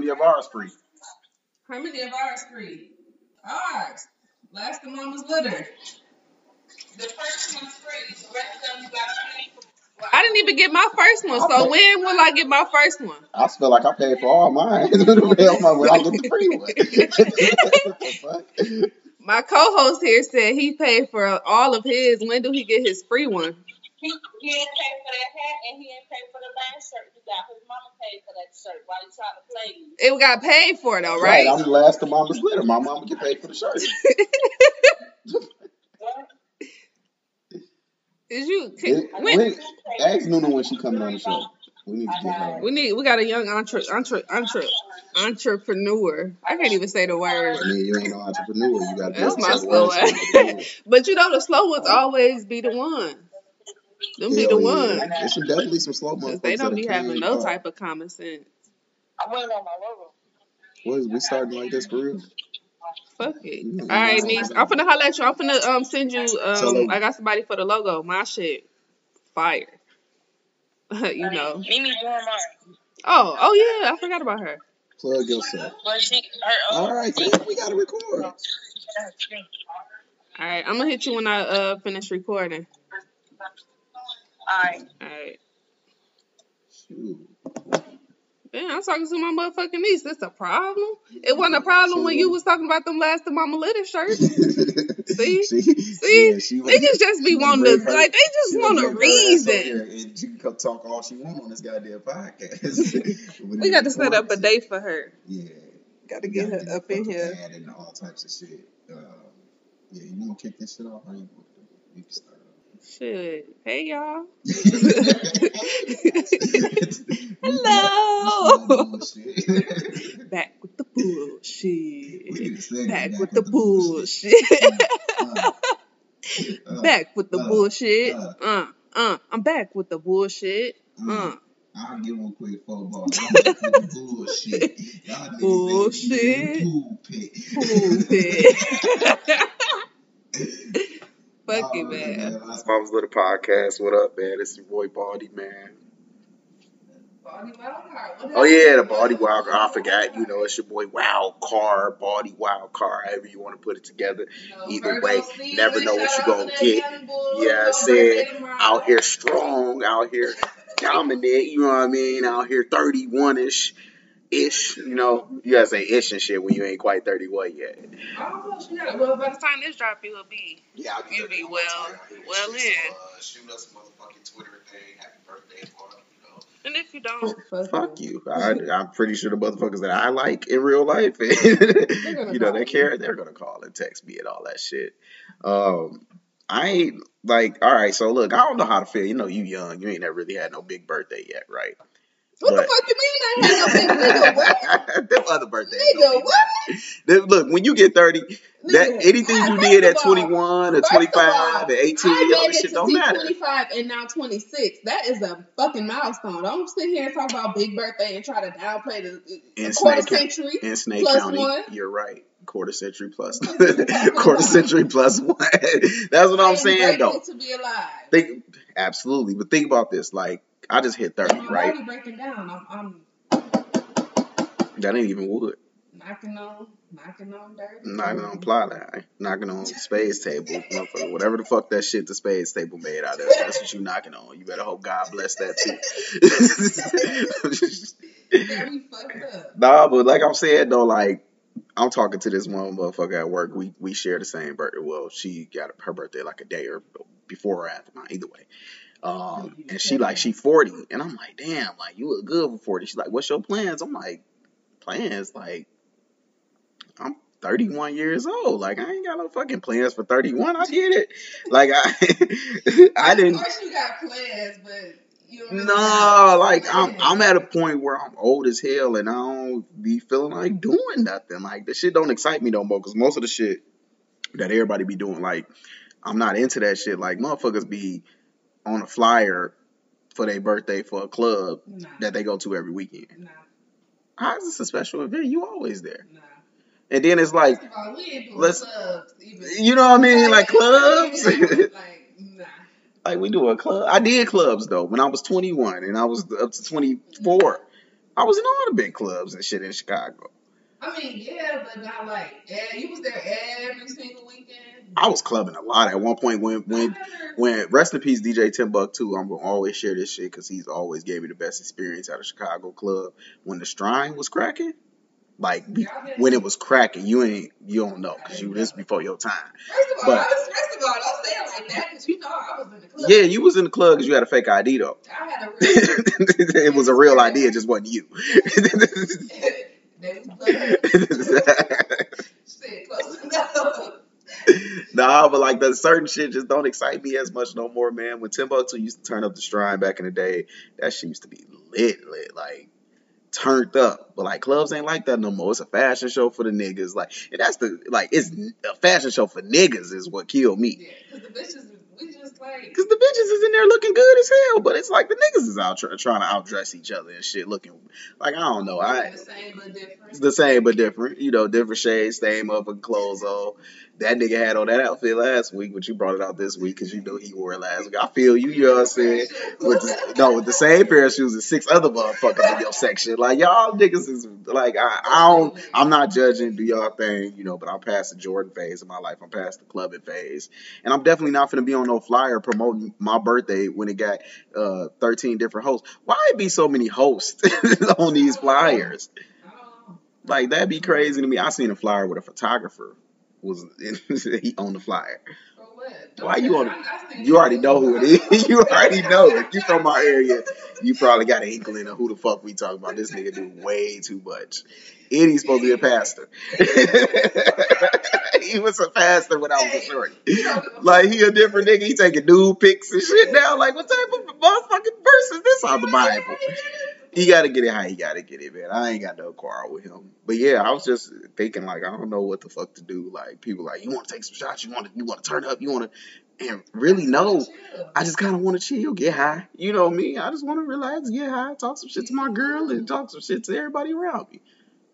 how many of ours free? How many of ours free? Ours. Last of mama's litter. The first one's free. The rest of them you gotta pay for. I didn't even get my first one, so when will I get my first one? I feel like I paid for all mine. when I get the free one. my co-host here said he paid for all of his. When do he get his free one? He, he didn't pay for that hat and he didn't pay for the last shirt he got. His mama paid for that shirt while he tried to play you. It got paid for though, right? right I'm the last of mama's litter. My mama get paid for the shirt. Is you? Can, when, ask Nuna when she coming on the show. We need to get her. We need. We got a young entre, entre, entre, entrepreneur. I can't even say the word. I mean, you ain't no entrepreneur. You got that's my slow one. but you know, the slow ones always be the one. Them be the yeah. ones. There's some definitely some slow ones. They don't be having no type of common sense. I'm waiting on my logo. What is we starting like this for real? Fuck it. All right, niece. I'm finna holler at you. I'm finna um send you um. I got somebody for the logo. My shit, fire. you know. Mimi doing mine. Oh, oh yeah. I forgot about her. Plug yourself. But she, her, um, All right, then we gotta record. All right, I'm gonna hit you when I uh finish recording. All right. All right. Shoot. Yeah, I'm talking to my motherfucking niece. That's a problem. It wasn't a problem when you was talking about them last of Mama Litter shirts. see, she, see, yeah, she niggas just be wanting to her, like they just want a reason. And she can come talk all she want on this goddamn podcast. we got to set up a date for her. Yeah, got to get her up in here. And all types of shit. Uh, yeah, you want to kick this shit off? How you, you can start. Shit. Hey y'all. Hello. Back with the bullshit. Back with the bullshit. Back with the bullshit. Uh, uh, I'm back with the bullshit. Uh. I'll give one quick football. bullshit. Y'all bullshit. Pool pit. Pool pit. Fuck it, man. man. Mom's Little Podcast. What up, man? It's your boy Baldy, man. Oh yeah, the Baldy Wild Card. I forgot. You know, it's your boy Wild Card, Baldy Wild Card, however you want to put it together. Either way, never know what you're gonna get. Yeah, I said out here strong, out here dominant. You know what I mean? Out here 31 ish ish. You know, you gotta say ish and shit when you ain't quite 31 yet. Oh, yeah. Well, by the time this drop, you'll be. Yeah, I'll be, you'll be well, well in. Uh, shoot us a motherfucking Twitter thing. Happy birthday, party. And if you don't, fuck you. I, am pretty sure the motherfuckers that I like in real life, you know, they care. They're gonna call and text me and all that shit. Um, I ain't like, all right. So look, I don't know how to feel. You know, you young. You ain't never really had no big birthday yet, right? What but, the fuck you mean I had no big nigga? What? Them other birthdays. Nigga, what? Look, when you get 30, that anything you did at 21 or 25 or 18, all this shit don't matter. 25 and now 26. That is a fucking milestone. Don't sit here and talk about big birthday and try to downplay the, the quarter century in Snake plus County. One. You're right. Quarter century plus quarter century plus one. That's what I'm saying, though. To be alive. Think absolutely, but think about this. Like I just hit 30, I'm right? breaking down. I'm, I'm that ain't even wood. Knocking on, knocking on dirty. Knocking on ply line, knocking on spades table, whatever the fuck that shit the spades table made out of. That's what you knocking on. You better hope God bless that too. nah, but like I'm saying though, like I'm talking to this one motherfucker at work. We we share the same birthday. Well, she got her birthday like a day or before or after mine. Either way. Um, and she like she 40, and I'm like, damn, like you look good for 40. She's like, what's your plans? I'm like, plans like I'm 31 years old. Like I ain't got no fucking plans for 31. I get it. Like I, I didn't. Of course you got plans, but. You No, like I'm I'm at a point where I'm old as hell and I don't be feeling like doing nothing. Like the shit don't excite me no more because most of the shit that everybody be doing, like I'm not into that shit. Like motherfuckers be on a flyer for their birthday for a club nah. that they go to every weekend. Nah. How is this a special event? You always there. Nah. And then it's like, all, let's, clubs, you know what I mean? Like, like clubs. like, nah. like we do a club. I did clubs though when I was 21 and I was up to 24. I was in all the big clubs and shit in Chicago. I mean, yeah, but not like yeah, you was there every single weekend. I was clubbing a lot at one point when when when rest in peace DJ Timbuck2. I'm gonna always share this shit because he's always gave me the best experience at a Chicago club. When the Shrine was cracking, like when it was cracking, you ain't you don't know because you this before your time. First of all, but, first of all, don't say it like that because you know I was in the club. Yeah, you was in the club because you had a fake ID though. I had a real. it was a real ID, it just wasn't you. nah, but like the certain shit just don't excite me as much no more, man. When Timbuck2 used to turn up the shrine back in the day, that shit used to be lit, lit, like turned up. But like clubs ain't like that no more. It's a fashion show for the niggas. Like, and that's the like it's a fashion show for niggas is what killed me. Yeah, because the bitches like, Cause the bitches is in there looking good as hell, but it's like the niggas is out trying to outdress each other and shit, looking like I don't know. I the same but different. It's the same but different. You know, different shades, same motherfucking clothes on. That nigga had on that outfit last week, but you brought it out this week because you know he wore it last week. I feel you, you know what I'm saying? With the, no, with the same pair of shoes and six other motherfuckers in your section. Like y'all niggas is like I, I don't I'm not judging, do y'all thing, you know, but I'm past the Jordan phase of my life. I'm past the clubbing phase. And I'm definitely not gonna be on no flyer promoting my birthday when it got uh 13 different hosts. Why be so many hosts on these flyers? Like that'd be crazy to me. I seen a flyer with a photographer was he on the flyer. Why you on it? You already know who it is. you already know. If you from our area, you probably got an inkling of who the fuck we talking about. This nigga do way too much. And he's supposed to be a pastor. he was a pastor when I was a short. Like he a different nigga. He taking nude pics and shit now. Like what type of motherfucking verse is this on the Bible? He got to get it how he got to get it, man. I ain't got no quarrel with him. But yeah, I was just thinking like I don't know what the fuck to do. Like people like you want to take some shots, you want to you want to turn up, you want to, and really no, I just kind of want to chill, get high. You know me, I just want to relax, get high, talk some shit to my girl, and talk some shit to everybody around me.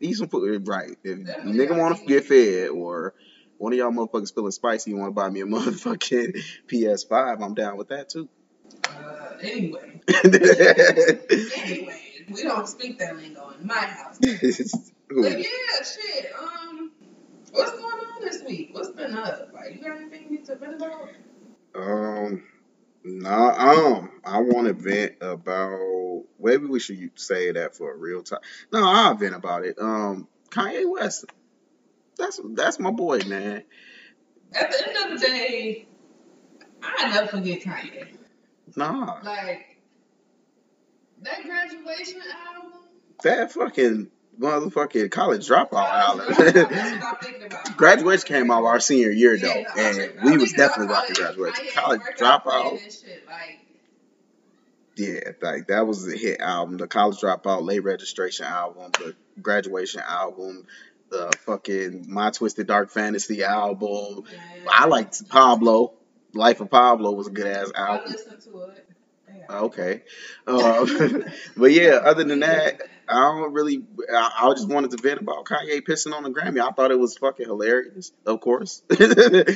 Eat some food, right? If nigga want to get fed or one of y'all motherfuckers feeling spicy, you want to buy me a motherfucking PS5, I'm down with that too. Uh, anyway. anyway we don't speak that lingo in my house. but yeah, shit. Um, what's going on this week? What's been up? Like, you got anything to vent about? Um, no, um, I want to vent about. Maybe we should say that for a real time. No, I'll vent about it. Um, Kanye West. That's that's my boy, man. At the end of the day, I never forget Kanye. Nah. Like that graduation album. That fucking motherfucking college dropout album. graduation came out our senior year though, and we was definitely rocking graduation. College dropout. Yeah, like that was a hit album. The college dropout, late registration album, the graduation album, the fucking My Twisted Dark Fantasy album. I liked Pablo. Life of Pablo was a good ass album. Okay. Um, but yeah, other than that, I don't really. I, I, just wanted to vent about Kanye pissing on the Grammy. I thought it was fucking hilarious, of course. yeah, I, didn't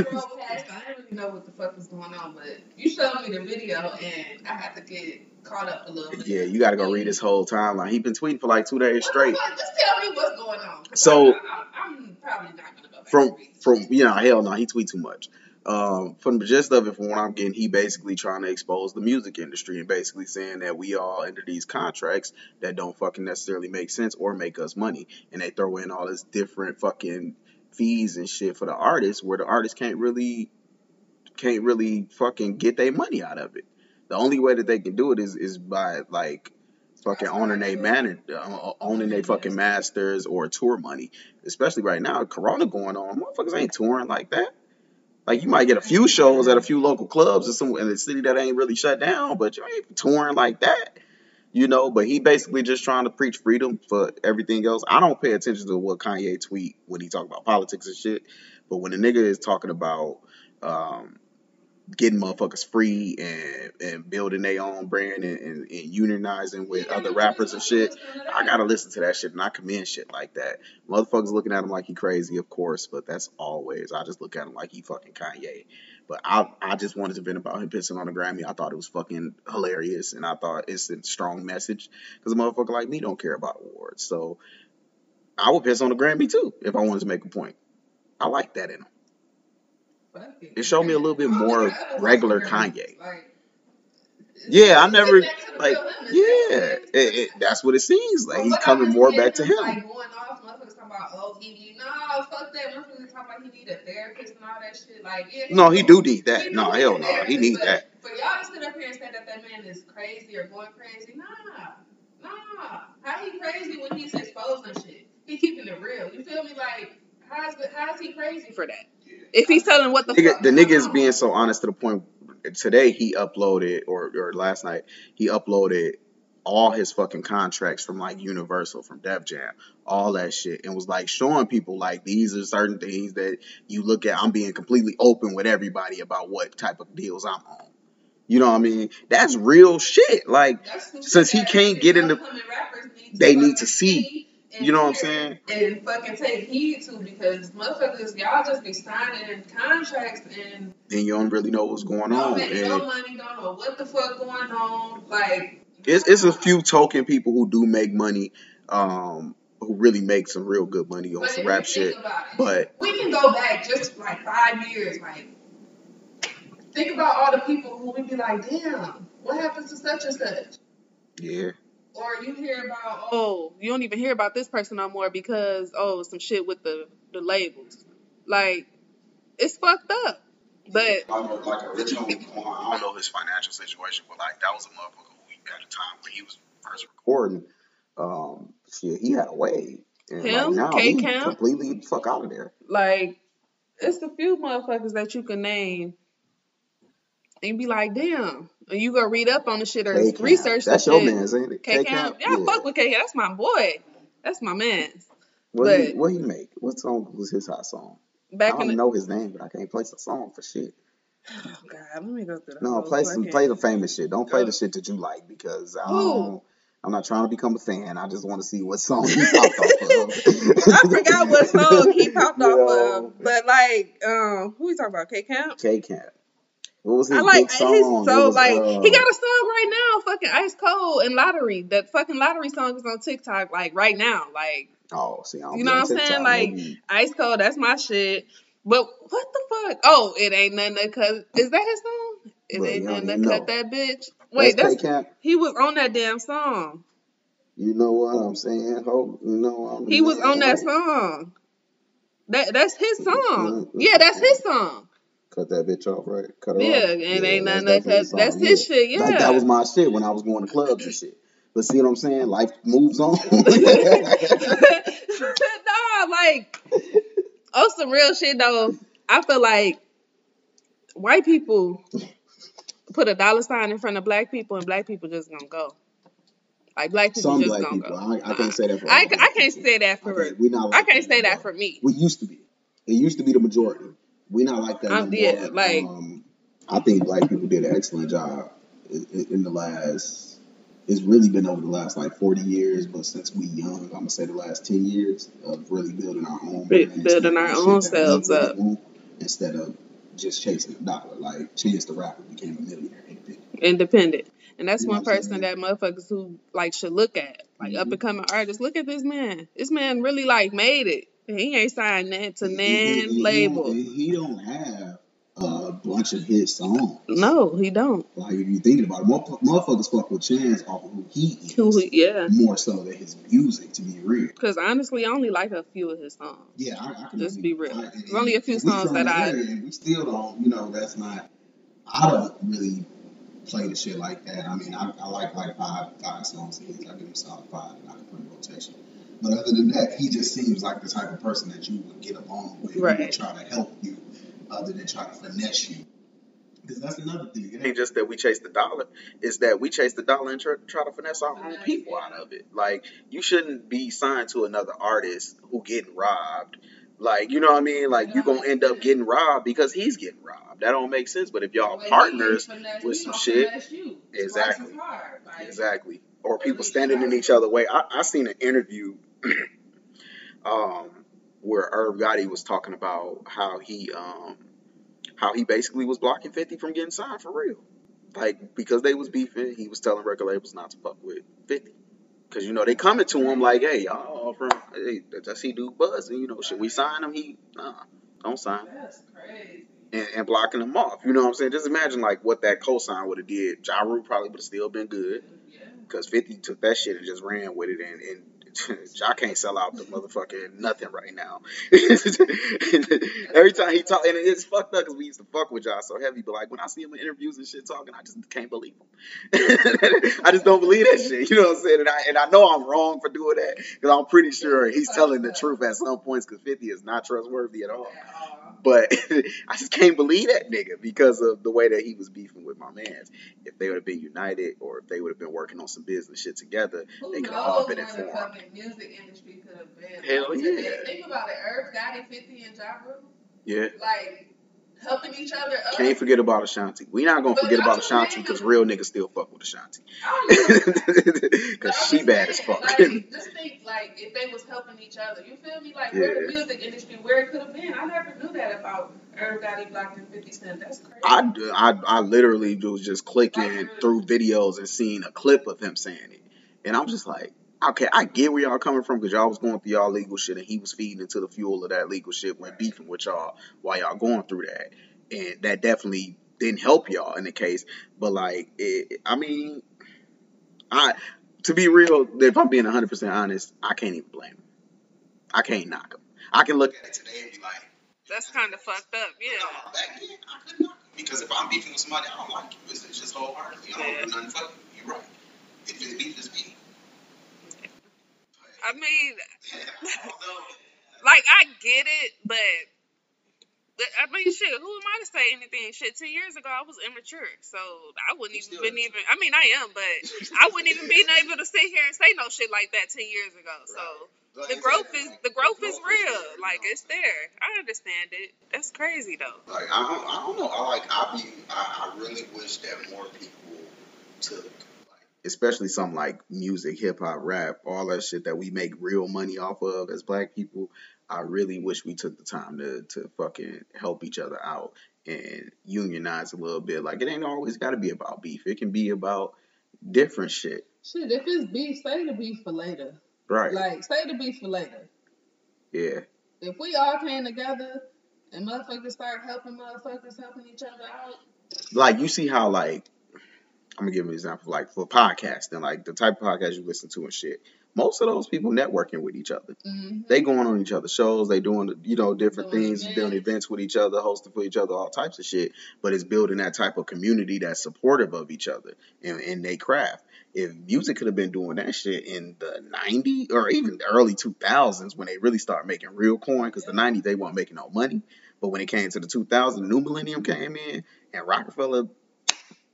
really know what the fuck was going on, but you showed me the video and I had to get caught up a little bit. Yeah, you got to go read his whole timeline. He been tweeting for like two days straight. Just tell me what's going on. So I, am probably not gonna go from from you know hell no, he tweet too much um, from the gist of it, from what I'm getting, he basically trying to expose the music industry and basically saying that we all enter these contracts that don't fucking necessarily make sense or make us money, and they throw in all this different fucking fees and shit for the artists, where the artists can't really can't really fucking get their money out of it. The only way that they can do it is is by like fucking owning their man, uh, owning their fucking masters or tour money. Especially right now, Corona going on, motherfuckers ain't touring like that. Like you might get a few shows at a few local clubs or somewhere in the city that ain't really shut down, but you ain't touring like that. You know, but he basically just trying to preach freedom for everything else. I don't pay attention to what Kanye tweet when he talk about politics and shit. But when the nigga is talking about um, getting motherfuckers free and, and building their own brand and, and, and unionizing with other rappers and shit. I gotta listen to that shit and I commend shit like that. Motherfuckers looking at him like he crazy, of course, but that's always I just look at him like he fucking Kanye. But I I just wanted to vent about him pissing on the Grammy. I thought it was fucking hilarious, and I thought it's a strong message because a motherfucker like me don't care about awards. So I would piss on the Grammy too if I wanted to make a point. I like that in him. It showed me a little bit more regular Kanye. Yeah, I never like. Yeah, it, it, that's what it seems like. He's coming more back to him. No, he do need that. No, hell no, he need that. For y'all to sit up here and say that that man is crazy or going crazy, nah, nah. How he crazy when he's exposing shit? He keeping it real. You feel me? Like, how's the, how's he crazy for that? If he's telling what the Nigga, fuck the going nigga is being so honest to the point. Today he uploaded, or or last night he uploaded all his fucking contracts from like Universal, from Def Jam, all that shit, and was like showing people like these are certain things that you look at. I'm being completely open with everybody about what type of deals I'm on. You know what I mean? That's real shit. Like since he can't get in the, upcoming rappers need they need fucking to see. And You know what I'm saying? And fucking take heed to because motherfuckers, y'all just be signing contracts and And you don't really know what's going don't on. make no money, don't know what the fuck going on. Like, it's it's a few token people who do make money, um, who really make some real good money on some rap shit. it, But we can go back just like five years. Like, think about all the people who would be like, damn, what happens to such and such? yeah, Or you hear about, oh, you don't even hear about this person no more because, oh, some shit with the, the labels. Like, it's fucked up. But I know, like original. I don't know his financial situation, but like that was a motherfucker who at a time when he was first recording. Um, shit, he had a way. And like Him, now K Camp. completely fuck out of there. like, it's a few motherfuckers that you can name and be like, damn. You go read up on the shit or K Camp. research That's your shit. man's, ain't it? K Camp. Yeah, I fuck with K Camp. That's my boy. That's my man. What he, what he make? What song was his hot song? I Back in don't the know his name, but I can't play the song for shit. oh god, let me go through the No, play some, play the famous shit. Don't play the shit that you like because I. I'm not trying to become a fan. I just want to see what song he popped off of. I forgot what song he popped off of, but like, um, who we talking about? K Camp. K Camp. What was his I like his song? so was, like uh, he got a song right now, fucking Ice Cold and Lottery. That fucking Lottery song is on TikTok like right now. Like Oh, see, You know what I'm saying? Like, Maybe- Ice Cold, that's my shit. But what the fuck? Oh, it ain't nothing to cut. Is that his song? It Bro, ain't nothing to even cut that bitch. Wait, that's that's he was on that damn song. You know what I'm saying? Hope you know I'm He was on that song. That that's his song. Yeah, that's his song. Cut that bitch off, right? Cut her Yeah, off. and ain't that's nothing to definitely cut. his song, That's his shit. Yeah. Like that was my shit when I was going to clubs and shit. But see what I'm saying? Life moves on. nah, like on some real shit though. I feel like white people put a dollar sign in front of black people, and black people just gonna go. Like black people Some just black gonna people. go. I, I can't say that for I, I can't say that for. Okay, we not I can't say that for me. We used to be. It used to be the majority. We not like that I'm- no yeah, like- um, I think black people did an excellent job in, the last. It's really been over the last like 40 years, but since we young, I'm gonna say the last 10 years of really building our brand, building our own shit that we selves up. instead of just chasing a dollar. Like Chance the Rapper became a millionaire independent. Independent, and that's You know one person that motherfuckers who like should look at, like Mhm. up and coming artists. Look at this man. This man really like made it. He ain't signed that to and- and he label. He don't have a bunch of hit songs. No, he don't. Like if you thinking about it, motherf- motherfuckers fuck with Chance off of who he is, Who? he- Yeah. more so than his music. To be real, Because honestly, I only like a few of his songs. yeah, I, I can Just only- be real. I, and- only a few songs that I- and we still don't. You know, that's not. I don't really play the shit like that. I mean, I, I like like five five songs. I give him solid five, and I can put in rotation. But other than that, he just seems like the type of person that you would get along with. He Right. would try to help you, other than try to finesse you. Because that's another thing. It ain't ain't just that we chase the dollar, it's that we chase the dollar and try, try to finesse our own people out of it. Like, you shouldn't be signed to another artist who getting robbed. Like, you know what I mean? Like, you're gonna end up getting robbed because he's getting robbed. That don't make sense. But if y'all partners with some shit, Exactly. exactly, or people standing in each other way. I, I seen an interview, um, where Irv Gotti was talking about how he um how he basically was blocking 50 from getting signed for real. Like, because they was beefing, he was telling record labels not to fuck with 50. Because, you know, they coming to him like, hey, y'all from, hey, does he do buzz? And, you know, should we sign him? He, nah, don't sign. That's crazy. And, and blocking him off. You know what I'm saying? Just imagine, like, what that cosign would have did. Ja Rule probably would have still been good. Because 50 took that shit and just ran with it. And, and Ja can't sell out the motherfucking nothing right now. Every time he talk, and it's fucked up because we used to fuck with Ja so heavy, but like when I see him in interviews and shit talking, I just can't believe him. I just don't believe that shit. You know what I'm saying? And I and I know I'm wrong for doing that because I'm pretty sure he's telling the truth at some points because 50 is not trustworthy at all. But I just can't believe that nigga because of the way that he was beefing with my mans. If they would have been united or if they would have been working on some business shit together, Who they could have all been where the informed. fucking music industry could have been? Hell Like, yeah. Think about it. Irv Gotti, 50, and Ja Rule, Yeah. like, helping each other up. Can't forget about Ashanti. We not gonna But forget about Ashanti because real niggas still fuck with Ashanti. Oh, know. Because she bad as fuck. Like, just think, like, if they was helping each other, you feel me? Like, where the music industry, where it could have been. I never knew that about Irv Gotti blocking 50 Cent. That's crazy. I, I, I literally was just clicking through videos and seeing a clip of him saying it. And I'm just like, okay, I get where y'all coming from because y'all was going through y'all legal shit and he was feeding into the fuel of that legal shit when beefing with y'all while y'all going through that. And that definitely didn't help y'all in the case. But like, it, I mean, I to be real, if I'm being 100% honest, I can't even blame him. I can't knock him. I can look at it today and be like, That's kind of fucked up, yeah. no, back then I couldn't knock him because if I'm beefing with somebody I don't like you, it's, just wholeheartedly. I don't do nothing for you. You're right. If it's beef, it's beef. I mean, I don't know. like, I get it, but. I mean, shit. Who am I to say anything? Shit, two years ago I was immature, so I wouldn't even been even. I mean, I am, but I wouldn't even be able to sit here and say no shit like that ten years ago. So Like the growth said, is the growth is real. there, Like know. it's there. I understand it. That's crazy though. Like I don't, I don't know. I like I be I, I really wish that more people took like especially something like music, hip hop, rap, all that shit that we make real money off of as black people. I really wish we took the time to to fucking help each other out and unionize a little bit. Like it ain't always got to be about beef. It can be about different shit. Shit, if it's beef, say the beef for later. Right. Like say the beef for later. Yeah. If we all came together and motherfuckers start helping motherfuckers helping each other out. Like you see how like I'm gonna give an example like for podcasting, like the type of podcast you listen to and shit. Most of those people networking with each other. Mm-hmm. They going on each other's shows. They doing you know different Doing things, doing events. events with each other, hosting for each other, all types of shit. But it's building that type of community that's supportive of each other and in their craft. If music could have been doing that shit in the '90s or even the early 2000s when they really started making real coin, because the '90s they weren't making no money. But when it came to the 2000s, the new millennium came in and Rockefeller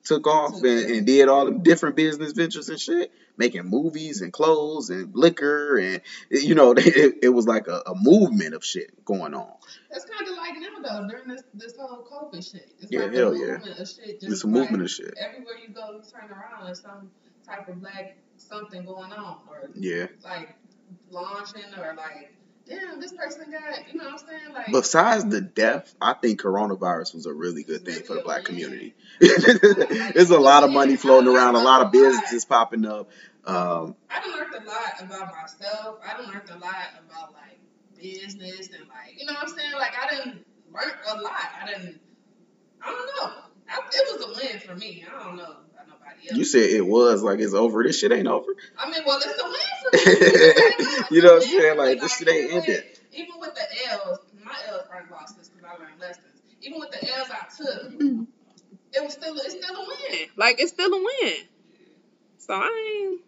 took off and, and did all the different business ventures and shit, making movies and clothes and liquor and you know it, it was like a, a movement of shit going on. That's kind of like now though during this this whole COVID shit. It's Yeah, like hell a yeah. of shit. Just It's a like movement of shit. Everywhere you go, you turn around, there's some type of black something going on, or Yeah. like launching, or like, damn, this person got, you know what I'm saying? Like, Besides the death, I think coronavirus was a really good thing for the black community. There's a lot of money floating around, a lot of businesses popping up. Um, I done learned a lot about myself. I done learned a lot about like business and like, you know what I'm saying? Like, I didn't learn a lot. I didn't, I don't know. I, it was a win for me. I don't know about nobody else. You said it was like it's over. This shit ain't over. I mean, well, it's a win for me. You know what I'm It's a win saying? for Like, this shit ain't ended. Even with the L's, my L's aren't losses because I learned lessons. Even with the L's I took, Mm-hmm. it was still it's still a win. Like it's still a win. So I ain't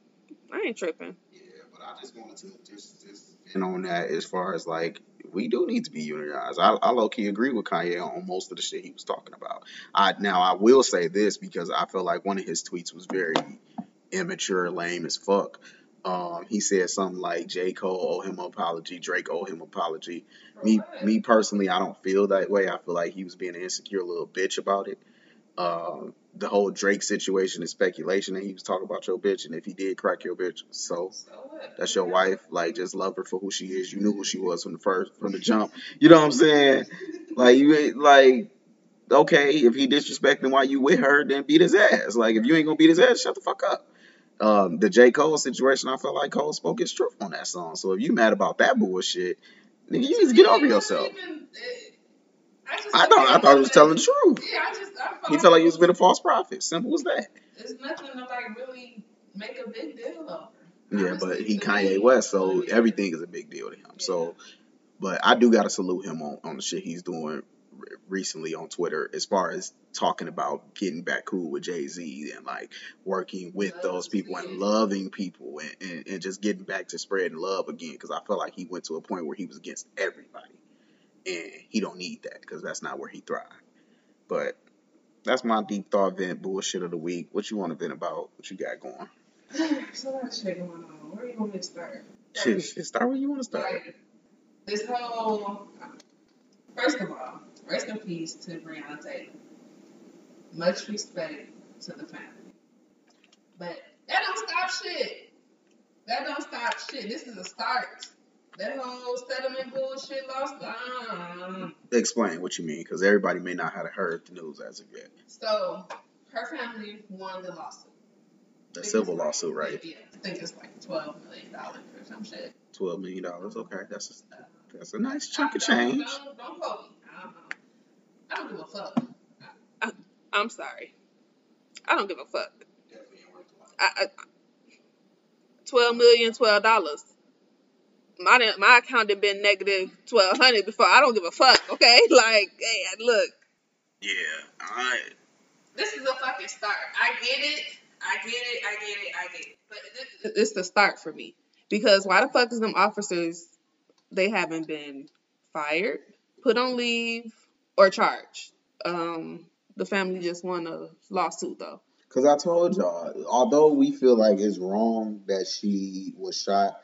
I ain't tripping. Yeah, but I just wanted to just just and on that as far as like we do need to be unionized. I, I low key agree with Kanye on most of the shit he was talking about. I now I will say this because I feel like one of his tweets was very immature, lame as fuck. Um, he said something like J. Cole owe him apology, Drake owe him apology. Me me personally, I don't feel that way. I feel like he was being an insecure little bitch about it. Um, the whole Drake situation is speculation and he was talking about your bitch and if he did crack your bitch, so that's your wife. Like, just love her for who she is. You knew who she was from the first, from the jump. You know what I'm saying? Like, you like, okay, if he disrespecting while you with her, then beat his ass. Like if you ain't gonna beat his ass, shut the fuck up. Um, the J. Cole situation, I felt like Cole spoke his truth on that song. So if you mad about that bullshit, nigga, you need to get over yourself. I thought I thought he was telling the truth. Yeah, I just I He felt like he was being a false prophet. Simple as that. It's nothing to like really make a big deal over. Yeah, but he Kanye West, so everything is a big deal to him. So, but I do gotta salute him on on the shit he's doing recently on Twitter as far as talking about getting back cool with Jay Z and like working with those people and loving people and, and, and just getting back to spreading love again. Because I felt like he went to a point where he was against everybody, and he don't need that because that's not where he thrived. But that's my deep thought vent bullshit of the week. What you want to vent about? What you got going? so much shit going on. Where do you want me to start? Shit, start where you want to start. Like, this whole. First of all, rest in peace to Breonna Taylor. Much respect to the family. But that don't stop shit. That don't stop shit. This is a start. That whole settlement bullshit lost. Um, Explain what you mean, because everybody may not have heard the news as of yet. so her family won the lawsuit. The civil lawsuit, right? Yeah, I think it's like twelve million dollars or some shit. Twelve million dollars. Okay, that's a, that's a nice chunk of change. Don't, don't quote me. I don't, I don't give a fuck. I, I, am sorry. I don't give a fuck. I, I, twelve million, twelve dollars. My my account had been negative twelve hundred before. I don't give a fuck. Okay, like, hey, look, Yeah, I this is a fucking start. I get it. I get it. I get it. I get it. But this, it's the start for me because why the fuck is them officers? They haven't been fired, put on leave, or charged. Um, the family just won a lawsuit though. Because I told y'all, although we feel like it's wrong that she was shot,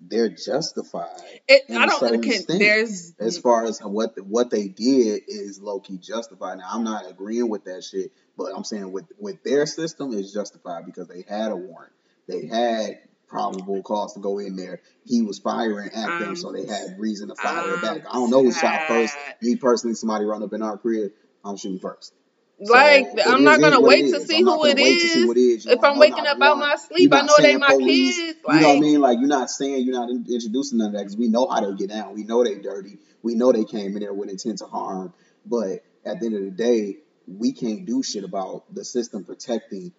they're justified. It, I don't. certain there's As far as what what they did is low key justified. Now I'm not agreeing with that shit, but I'm saying with with their system is justified because they had a warrant, they had probable cause to go in there. He was firing at them, Um, so they had reason to fire um, back. I don't know who shot first. Me personally, somebody run up in our crib, I'm shooting first. Like So, I'm not gonna wait to see who it wait to see is. what it is. If I'm waking up out my sleep, I know they my police. kids. You know what I mean? Like you're not saying you're not in- introducing none of that because we know how they get down. We know they dirty. We know they came in there with intent to harm. But at the end of the day, we can't do shit about the system protecting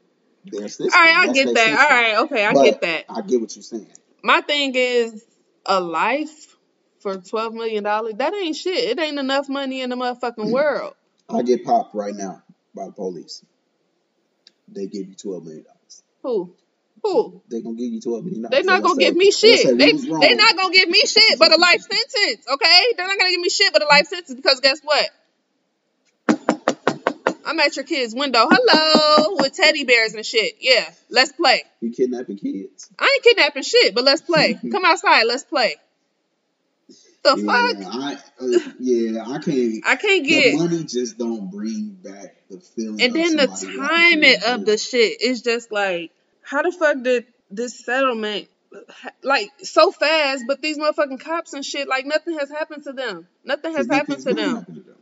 their system. all right, I That's get that. system. All right, okay, I But get that. I get what you're saying. My thing is a life for twelve million dollars. That ain't shit. It ain't enough money in the motherfucking world. I get popped right now by the police. They give you twelve million dollars. Who? Who? They gonna give you twelve million dollars. They not gonna say- give me say shit. They they not gonna give me shit but a life sentence. Okay? They're not gonna give me shit but a life sentence because guess what? I'm at your kid's window. Hello, with teddy bears and shit. Yeah, let's play. You kidnapping kids. I ain't kidnapping shit, but let's play. Come outside, let's play. The fuck? Yeah, I uh, yeah, I can't. I can't The get. money just don't bring back the feeling. And then the timing of the shit is just like, how the fuck did this settlement like so fast? But these motherfucking cops and shit, like nothing has happened to them. Nothing has happened to them. happen to them.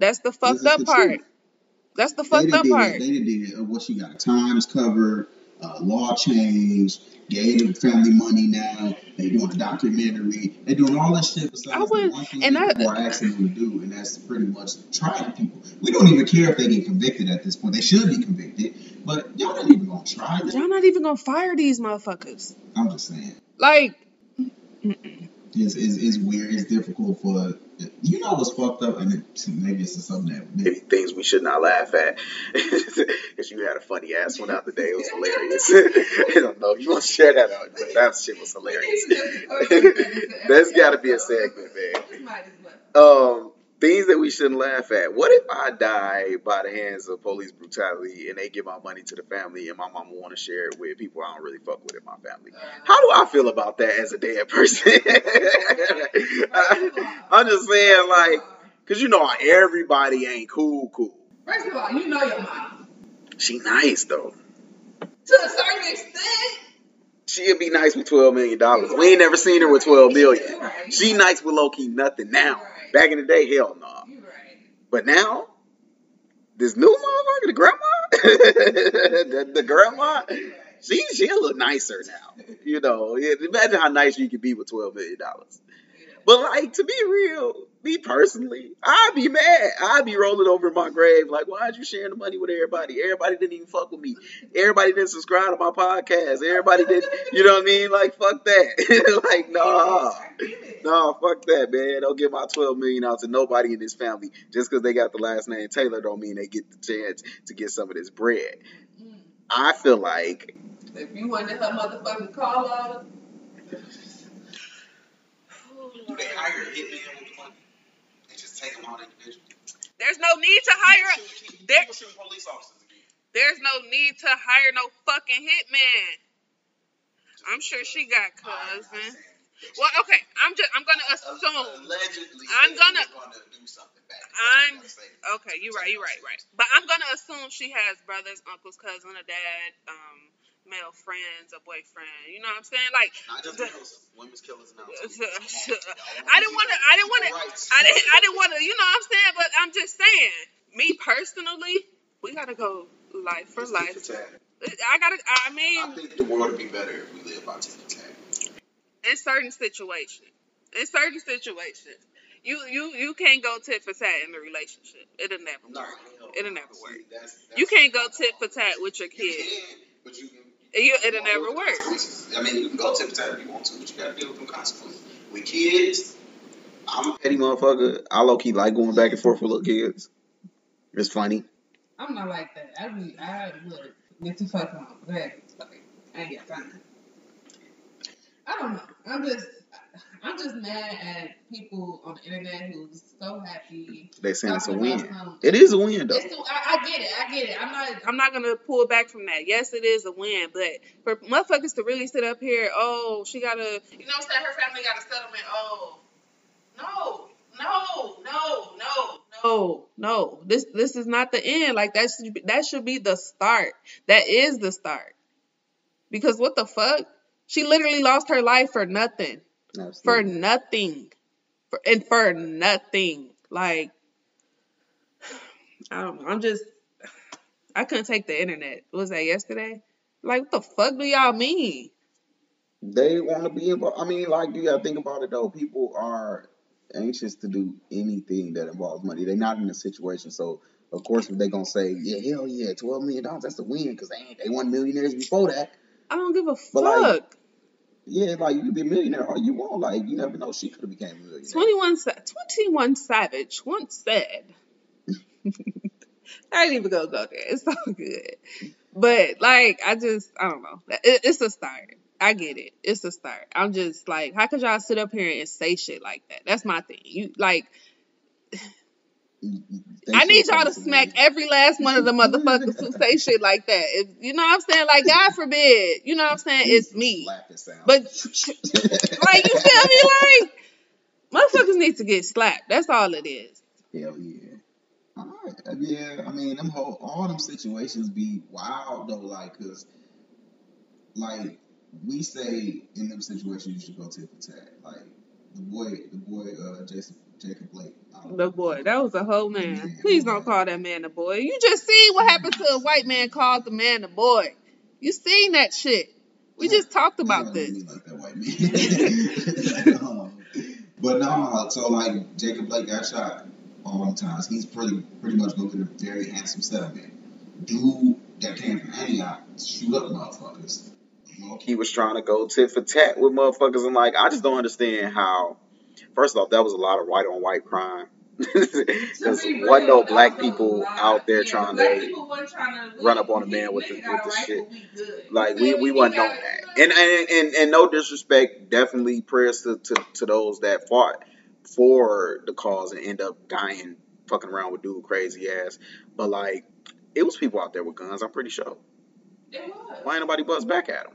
That's the fucked up the part. truth. That's the fucked up part. it. They did it. What you got? Times cover, uh, law change, gave them family money now. They doing a documentary. They doing all this shit besides I would- one thing and that I- people are asking them to do, and that's pretty much try people. We don't even care if they get convicted at this point. They should be convicted, but y'all not even gonna try them. Y'all not even gonna fire these motherfuckers. I'm just saying. Like, It's, it's, it's weird. It's difficult for you know what's fucked up, and it, maybe it's just something that maybe things we should not laugh at. Because you had a funny ass one out the day. It was hilarious. I don't know if you want to share that out, but that shit was hilarious. That's got to be a segment, man. Um, things that we shouldn't laugh at. What if I die by the hands of police brutality and they give my money to the family and my mama want to share it with people I don't really fuck with in my family? How do I feel about that as a dead person? I'm just saying, like, cause you know everybody ain't cool, cool. First of all, you know your mom. She nice though. To a certain extent. She'd be nice with twelve million dollars. We ain't never seen her with twelve million. She nice with low key nothing now. Back in the day, hell no. You right. But now, this new motherfucker, the grandma, the, the grandma, she she a little nicer now. You know, imagine how nice you could be with twelve million dollars. But like to be real, me personally, I'd be mad. I'd be rolling over in my grave like, why'd you sharing the money with everybody? Everybody didn't even fuck with me. Everybody didn't subscribe to my podcast. Everybody did, you know what I mean? Like fuck that. like nah, nah, fuck that, man. Don't give my twelve million out to nobody in this family just because they got the last name Taylor. Don't mean they get the chance to get some of this bread. I feel like if you wanted her motherfucking call out. Do they hire a hitman with the money and just take them on individually? There's no need to hire. People, there, police officers again. There's no need to hire no fucking hitman. I'm sure she got cousin. Well, okay. I'm just. I'm gonna assume. Allegedly, I'm gonna, gonna do something back. I'm okay. You're right. You're right. Right. But I'm gonna assume she has brothers, uncles, cousin, a dad. Um, male friends or boyfriend. You know what I'm saying? Like not just the, males, women's killers now. I didn't want to. I didn't want to. I didn't. I didn't want to. You know what I'm saying? But I'm just saying. Me personally, we gotta go life for just life. I gotta. I mean, I think the world would be better if we live by tit for tat. In certain situations, in certain situations, you you you can't go tit for tat in a relationship. It'll never work. No, It'll never work. See, that's, that's you can't go tit for tat with your kid. You can, but you can you, it'll never work. I mean, you can go tip the tap if you want to, but you gotta deal with them consequences. With kids, I'm a petty motherfucker. I low key like going back and forth with little kids. It's funny. I'm not like that. I be, I look, get the fuck on. Go ahead. I ain't got time. I don't know. I'm just, I'm just mad at people on the internet who's so happy. They saying it's a win. It is a win, though. A, I, I get it. I get it. I'm not. I'm not gonna pull back from that. Yes, it is a win, but for motherfuckers to really sit up here, oh, she got a, you know, what I'm saying her family got a settlement. Oh, no, no, no, no, no, no. This this is not the end. Like that should be, that should be the start. That is the start. Because what the fuck? She literally lost her life for nothing. Absolutely. For nothing. For, and for nothing. Like, I don't know. I'm just, I couldn't take the internet. Was that yesterday? Like, what the fuck do y'all mean? They want to be involved. I mean, like, you gotta think about it though. People are anxious to do anything that involves money. They're not in a situation, so of course they're gonna say, "Yeah, hell yeah, twelve million dollars, that's the win," because they ain't they won millionaires before that. I don't give a but fuck. Like, yeah, like you could be a millionaire all you want. Like you never know, she could have became a millionaire. 21, 21 Savage once said, I ain't even gonna go there. It's all good. But like, I just, I don't know. It, it's a start. I get it. It's a start. I'm just like, how could y'all sit up here and say shit like that? That's my thing. You like. I need y'all to smack every last one of the motherfuckers who say shit like that. If, you know what I'm saying? Like, God forbid, you know what I'm saying? It's me. But, like, you feel me? Like, motherfuckers need to get slapped. That's all it is. Hell yeah. All right. Yeah, I mean, them whole, all them situations be wild, though, like, because, like, we say in them situations you should go tit for tat. Like, the boy, the boy, uh, Jason Jacob Blake. The boy, that was a whole man. Please don't call that man a boy. You just see what happened to a white man called the man a boy. You seen that shit. We just talked about this. Like that white man. um, but no, so like Jacob Blake got shot all the times. He's pretty pretty much going to get a very handsome settlement. Dude that came from Antioch shoot up motherfuckers. He was trying to go tit for tat with motherfuckers, and like I just don't understand how First off, that was a lot of white on white crime. Because wasn't no black people out there trying to, run up on a man with the with the shit. Like we we wasn't on that. And and, and and no disrespect, definitely prayers to, to, to those that fought for the cause and end up dying fucking around with dude crazy ass. But like it was people out there with guns, I'm pretty sure. Why ain't nobody buzz back at them?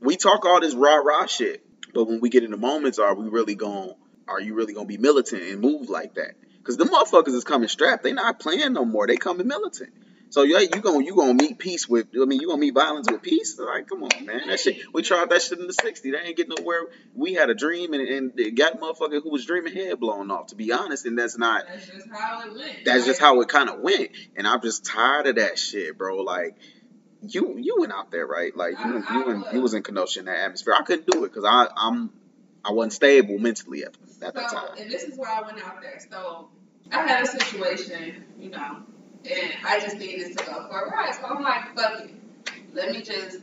We talk all this rah rah shit, but when we get into moments, are we really going are you really gonna be militant and move like that? Because the motherfuckers is coming strapped. They not playing no more. They coming militant. So yeah, you gonna you gonna meet peace with I mean you gonna meet violence with peace? Like come on, man. That shit we tried that shit in the '60s. They ain't getting nowhere. We had a dream and, and it got motherfucker who was dreaming head blown off. To be honest, and that's not. That's just how it went. That's just how it kind of went, and I'm just tired of that shit, bro. Like you you went out there right, like you I, you, I you, you was in Kenosha in that atmosphere. I couldn't do it because I I'm I wasn't stable mentally at, at that so, time. and this is why I went out there. So I had a situation, you know, and I just needed to go for a ride. So I'm like, fuck it. Let me just,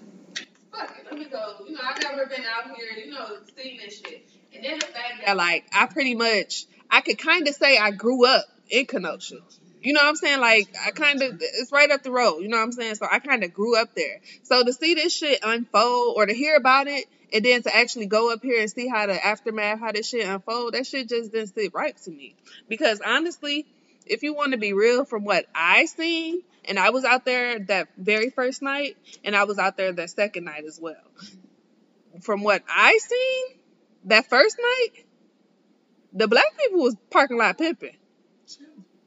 fuck it. Let me go. You know, I've never been out here, you know, seeing this shit. And then the fact that, like, I pretty much, I could kind of say I grew up in Kenosha. You know what I'm saying? Like, I kind of, it's right up the road. You know what I'm saying? So I kind of grew up there. So to see this shit unfold or to hear about it, and then to actually go up here and see how the aftermath, how this shit unfold, that shit just didn't sit right to me. Because honestly, if you want to be real, from what I seen, and I was out there that very first night, and I was out there that second night as well. From what I seen, that first night, the black people was parking lot pimping.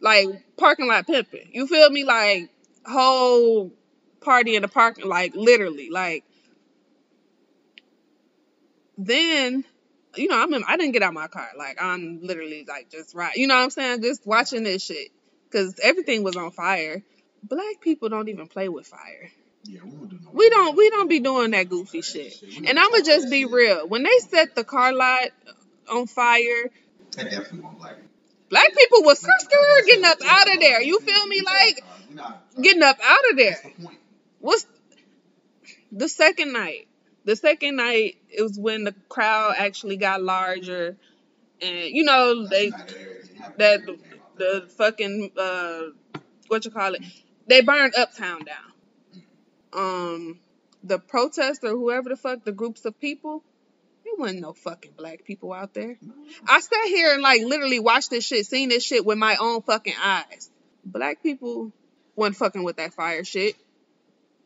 Like parking lot pimping. You feel me? Like whole party in the parking, like literally, like then you know i'm in, i didn't get out my car. Like i'm literally like just right you know what i'm saying? Just watching this shit. Because everything was on fire. Black people don't even play with fire. Yeah, we don't do no. we don't we don't be doing that goofy shit. and i'ma just be real. When they set the car lot on fire That definitely won't black. black people was skirt getting up out of there. You feel me? like getting up out of there. That's the point. what's the second night the second night it was when the crowd actually got larger and you know they that the fucking uh what you call it they burned uptown down. Um the protests or whoever the fuck the groups of people there wasn't no fucking black people out there. I sat here and like literally watched this shit seen this shit with my own fucking eyes. Black people wasn't fucking with that fire shit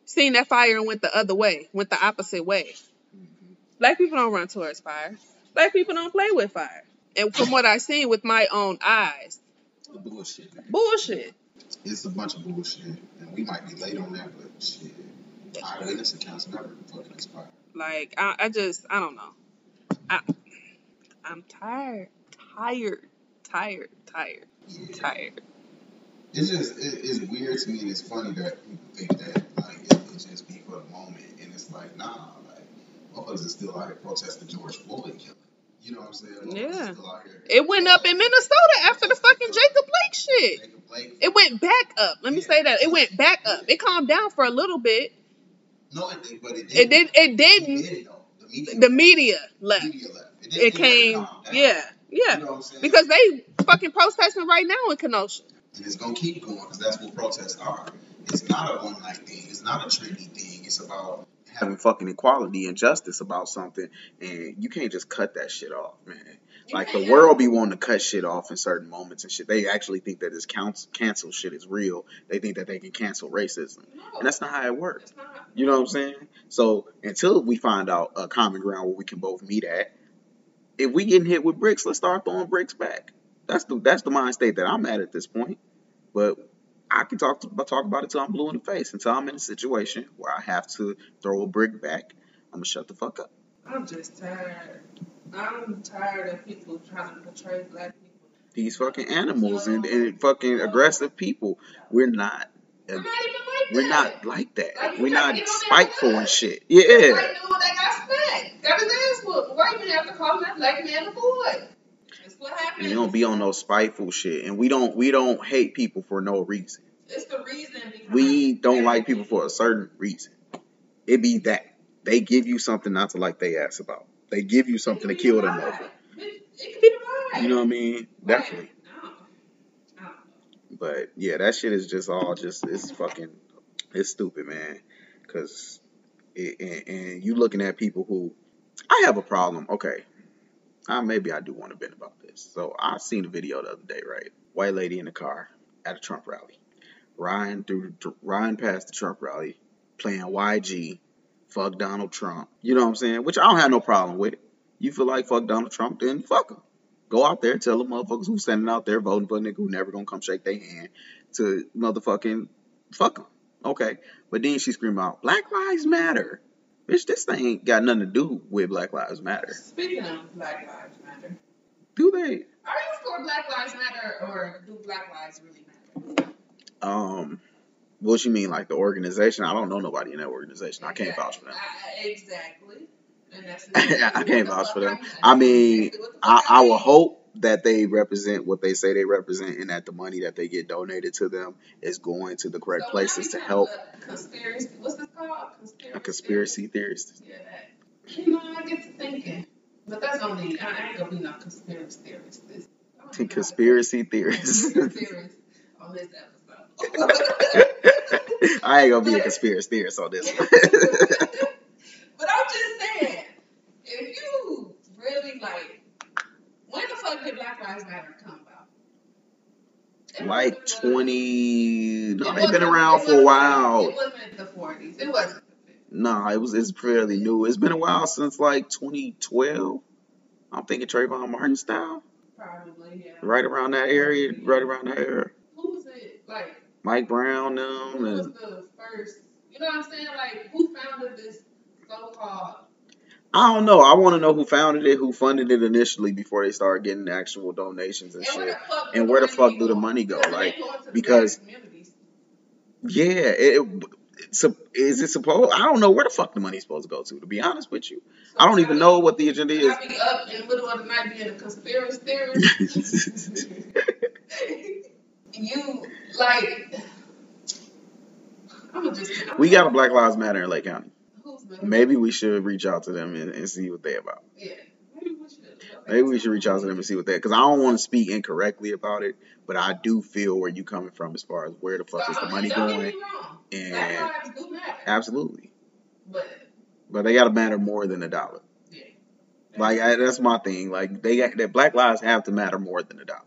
seen that fire and went the other way went the opposite way mm-hmm. Black people don't run towards fire. Black people don't play with fire. And from what I've seen with my own eyes, bullshit. Man. bullshit. It's a bunch of bullshit, and we might be late on that, but shit. Eyewitness accounts never fucking expired. Like I, I just I don't know. I I'm tired, tired, tired, tired, Yeah. tired. It's just it, it's weird to me. and It's funny that people think that like it, it just be for the moment, and it's like nah, like motherfuckers is still out here protesting George Floyd killing. You know what I'm saying? Yeah. Still out here. It went up in Minnesota after the fucking Jacob Blake shit. Jacob Blake. It went back up. Let me say that. It went back up. It calmed down for a little bit. No, it did, but it It didn't. did. It It didn't. did. The media. The media left. media left. It, It came. Yeah, yeah. You know what I'm saying? Because they fucking protesting right now in Kenosha. and it's gonna keep going because that's what protests are. It's not a one night thing. It's not a trendy thing. It's about having fucking equality and justice about something, and you can't just cut that shit off, man. Like the world be wanting to cut shit off in certain moments and shit. They actually think that this cancel cancel shit is real. They think that they can cancel racism, and that's not how it works. You know what I'm saying? So until we find out a common ground where we can both meet at, if we getting hit with bricks, let's start throwing bricks back. That's the that's the mind state that I'm at at this point. But I can talk to, talk about it till I'm blue in the face. Until I'm in a situation where I have to throw a brick back, I'm gonna shut the fuck up. I'm just tired. I'm tired of people trying to portray black people. These fucking animals and, and fucking aggressive people. We're not. Uh, we're not even like We're that. not like that. Like, We're not gotta get on that spiteful and shit. Yeah. dude that got smacked. Got his ass whooped. White have to call that black man a boy. That's what happened. You don't be on no spiteful shit. And we don't we don't hate people for no reason. It's the reason We don't like people for a certain reason. It be that. They give you something not to like they ass about. They give you something to It could be kill them over. It, it could be the vibe. You know what I mean? Definitely. But yeah, that shit is just all just it's fucking it's stupid, man. Cause it, and, and you looking at people who I have a problem. Okay, uh, maybe I do want to bend about this. So I seen a video the other day, right? White lady in the car at a Trump rally, riding through riding past the Trump rally, playing YG, fuck Donald Trump. You know what I'm saying? Which I don't have no problem with. You feel like fuck Donald Trump, then fuck him. Go out there, tell the motherfuckers who's standing out there voting for a nigga who never gonna come shake their hand to motherfucking fuck them. Okay, but then she screamed out, "Black Lives Matter." Bitch, this thing ain't got nothing to do with Black Lives Matter. Speaking of Black Lives Matter, do they? Are you for Black Lives Matter or do Black Lives really matter? Um, what you mean, like the organization? I don't know nobody in that organization. I can't vouch for them. exactly. Yeah, I can't vouch for them. I mean, I, I will hope that they represent what they say they represent and that the money that they get donated to them is going to the correct so places to help. Conspiracy, what's this called? Conspiracy a conspiracy theorist. Yeah, that. You know, I get to thinking. But that's only, I ain't gonna be no conspiracy theorist. This, conspiracy theorist. theorist on this episode. I ain't gonna be a conspiracy theorist on this one. but I'm just saying, if you really like when the fuck did Black Lives Matter come about? like 20. No, they've been around for a while. It wasn't the 40s. It wasn't. No, it was. It's fairly new. It's been a while since like 2012. I'm thinking Trayvon Martin style. Probably, yeah. Right around that area. Right around that area. Who was it? Like Mike Brown, them. Who was the first? You know what I'm saying? Like who founded this so-called I don't know. I want to know who founded it, who funded it initially before they started getting actual donations and, and shit. And where the fuck do the money go? Like because yeah, it, it, is it supposed? I don't know where the fuck the money's supposed to go to. To be honest with you, so I don't even know what the agenda is. I be up in the middle of the night being a conspiracy theorist. you like. Just, we got a Black Lives Matter in Lake County. Maybe we should reach out to them and, and see what they're about. Yeah. Maybe we should. Maybe we should reach out to them and see what they because I don't want to speak incorrectly about it, but I do feel where you coming from as far as where the fuck so, is the money going. And absolutely. But but they gotta matter more than a dollar. Yeah. Like I, that's my thing. Like they got that Black Lives have to matter more than a dollar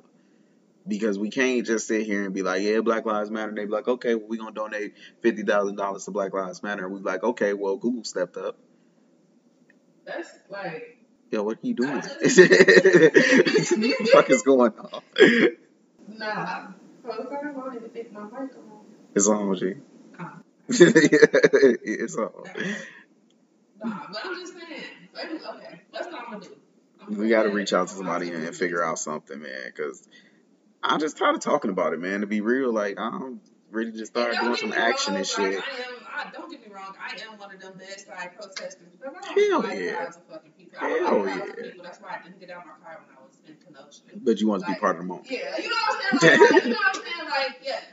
because we can't just sit here and be like, yeah, Black Lives Matter. And they be like, okay, well, we're going to donate $50,000 to Black Lives Matter. And we be like, okay, well, Google stepped up. That's like. Yo, what are you doing? what the fuck is going on? Nah. It's on, G. Oh. it's on. Nah, but I'm just saying. Okay, that's what I'm to do. We got to reach out to somebody and figure out something, man, because I'm just tired of talking about it, man. To be real, like I'm ready to start doing some action wrong, and shit. Like, I am. I, don't get me wrong. I am one of them bedside protesters. But I don't Hell yeah. Of fucking people. Hell I yeah. People. That's why I didn't get out my car when I was in Kenosha. But you want to be part of the moment. Yeah, you know what I'm saying. Like, you know what I'm saying. Like, yes.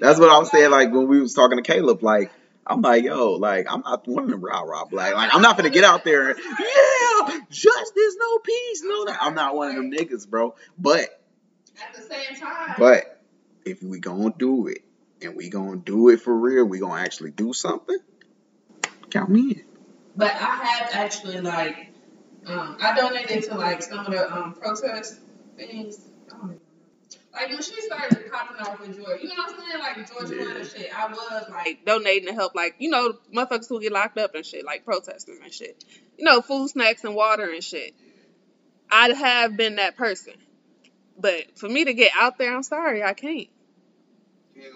That's what I was saying. Like when we was talking to Caleb, like. I'm like, yo, like, I'm not one of them rah rah black. Like, I'm not gonna get out there and, yeah, justice, no peace, no that. I'm not one of them niggas, bro. But, at the same time, but if we gonna do it and we gonna do it for real, we gonna actually do something, count me in. But I have actually like um, I donated to like some of the um, protest things. Like when she started popping off with George, you know what I'm saying? Like George yeah. Floyd and shit. I was like donating to help, like you know, motherfuckers who get locked up and shit, like protesters and shit. You know, food, snacks, and water and shit. I have been that person, but for me to get out there, I'm sorry, I can't.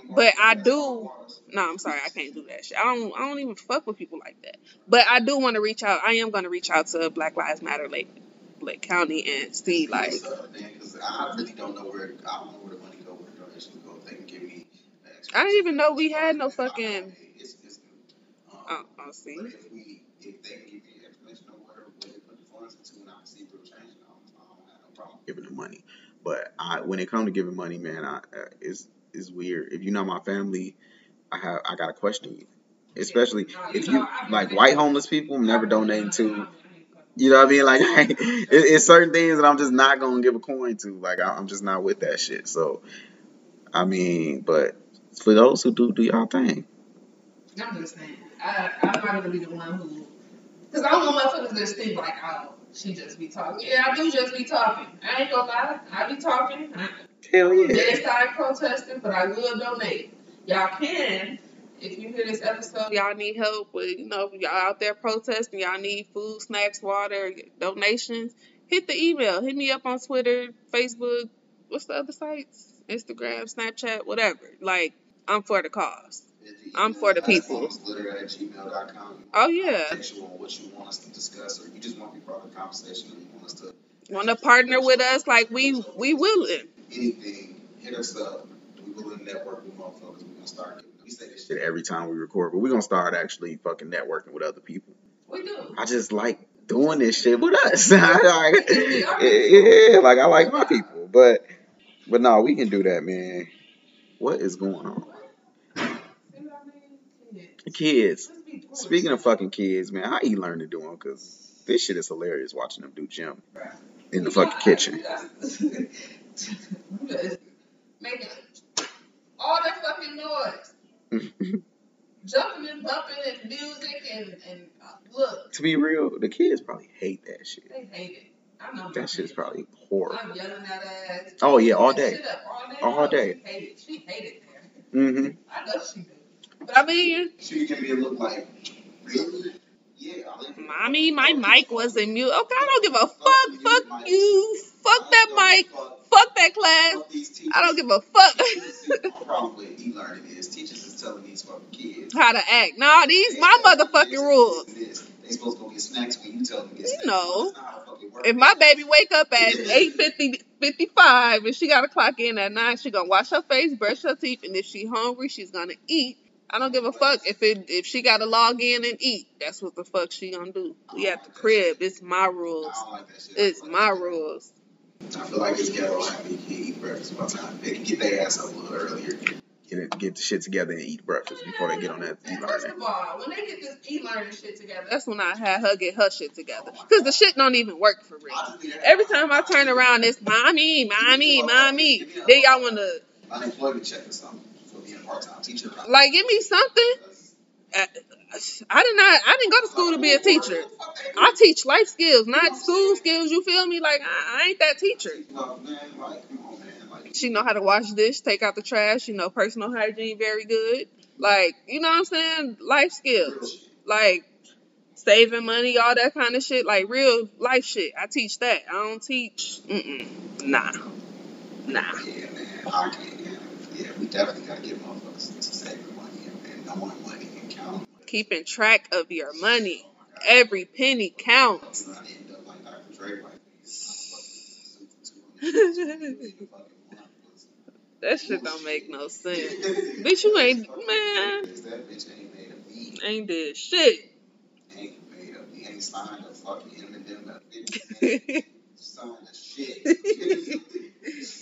But I do. No, I'm sorry, I can't do that shit. I don't. I don't even fuck with people like that. But I do want to reach out. I am going to reach out to Black Lives Matter Lake Lake County and see like. Because I really don't know where I don't know where the money go, where the donations go. If they can give me. I didn't even know we had no fucking. It's, it's, um, oh, I'll see. But if we, if they can give me explanation of where, where they put the funds into, and I see real change, I don't, I don't have no problem giving them money. But I, when it comes to giving money, man, I, uh, it's is weird. If you know my family, I have I gotta question you. Especially if you like white homeless people, never donating to. You know what I mean? Like it, it's certain things that I'm just not gonna give a coin to. Like I'm just not with that shit. So I mean, but for those who do, do y'all thing. I'm just saying. I, I'm not gonna be the one who, because I don't want motherfuckers to think like, oh, she just be talking. Yeah, I do just be talking. I ain't gonna lie. I be talking. I, Hell yeah. Dead side protesting, but I will donate. Y'all can. If you hear this episode, y'all need help with, you know, y'all out there protesting, y'all need food, snacks, water, donations, hit the email. Hit me up on Twitter, Facebook, what's the other sites? Instagram, Snapchat, whatever. Like, I'm for the cause. I'm for the people. Oh yeah. What you want us to discuss, or you just want to be part of the conversation, or you want us to want to partner with us, like we we willing. Anything, hit us up. We willing to network with motherfuckers. We gonna start. We say this shit every time we record, but we gonna start actually fucking networking with other people. We do. I just like doing this shit with us. like, yeah, like I like my people, but but no, we can do that, man. What is going on? Kids. Speaking of fucking kids, man, how you learn to do them? Cause this shit is hilarious watching them do gym in the fucking kitchen. Making all that fucking noise. Jumping and bumping and music and, and uh, look. To be real, the kids probably hate that shit. They hate it. I know that shit's probably horrible. I'm yelling at ass. Oh yeah, all day. All day. All day. She hated, she hated. Mm-hmm. I know she did. But I mean, she can be a look like really. Yeah, Mommy, my oh, mic wasn't mute. Okay, I don't give a oh, fuck. Fuck you. Fuck that mic. Fuck that class. I don't give a fuck. Probably e-learning is teachers is telling these fucking kids how to act. Nah, these my motherfucking rules. They supposed to go get snacks when you tell them. You know, if my baby wake up at eight fifty 55 and she got to clock in at 9 she gonna wash her face brush her teeth and if she hungry she's gonna eat I don't give a fuck if it if she gotta log in and eat. That's what the fuck she gonna do. We at the crib. It's my rules. It's my rules. I feel like it's ghetto having to eat breakfast by the time they can get their ass up a little earlier. Get it, get the shit together and eat breakfast before they get on that e-learning. First of all, when they get this e-learning shit together, that's when I had her get her shit together. Cause the shit don't even work for real. Every time I turn around, it's mommy, mommy, mommy. Then y'all wanna unemployment check or something part-time teacher. Like, give me something. Uh, I did not. I didn't go to school to be a teacher. I teach life skills, not school skills. You feel me? Like I, I ain't that teacher. She know how to wash dish, take out the trash. You know, personal hygiene very good. Like you know what I'm saying? Life skills, like saving money, all that kind of shit. Like real life shit. I teach that. I don't teach. Mm-mm. Nah, nah. Yeah, man. I can't. Yeah, we definitely gotta get motherfuckers Keeping track of your money. Every penny counts. that shit don't make no sense. bitch, you ain't man. Ain't did shit. Ain't made up. He ain't signed a fucking Eminem. Signed a shit.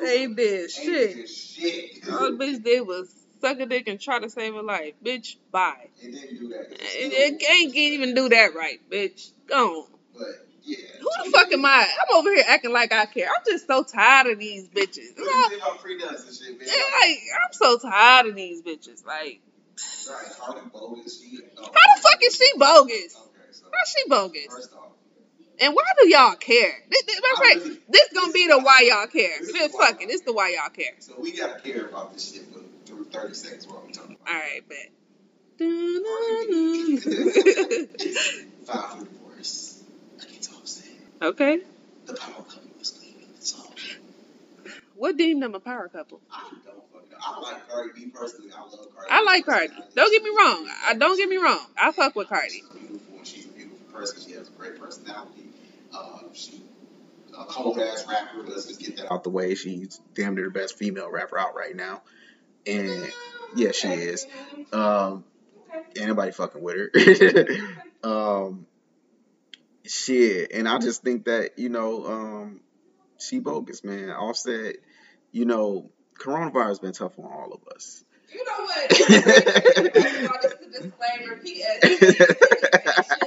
They did shit. shit. All the bitch did was suck a dick and try to save a life. Bitch, bye. It didn't do that. It, it can't even do that right, bitch. Go on. But, yeah. Who the fuck am I? I'm over here acting like I care. I'm just so tired of these bitches. You know? Yeah, like, I'm so tired of these bitches. Like, Right, how How the fuck is she bogus? Okay, so How's she bogus? And why do y'all care? This, this, right. this gonna be the why y'all care. This fucking, this the why y'all care. So we gotta care about this shit for thirty seconds while we talking about. All right, bet. Five divorce. I get all saying. Okay. The power couple was leaving. That's all. What deemed them a power couple? I don't fucking know. I like Cardi B personally. I love Cardi. I like Cardi. Don't get me wrong. I don't get me wrong. I fuck with Cardi. She's beautiful. She's person. She has a great personality. Uh, she a cold ass rapper. Let's just get that out the way. She's damn near the best female rapper out right now, and yeah, she is. Um, anybody fucking with her. um, shit, and I just think that you know, um, she bogus, man. Offset, you know, coronavirus been tough on all of us. You know what?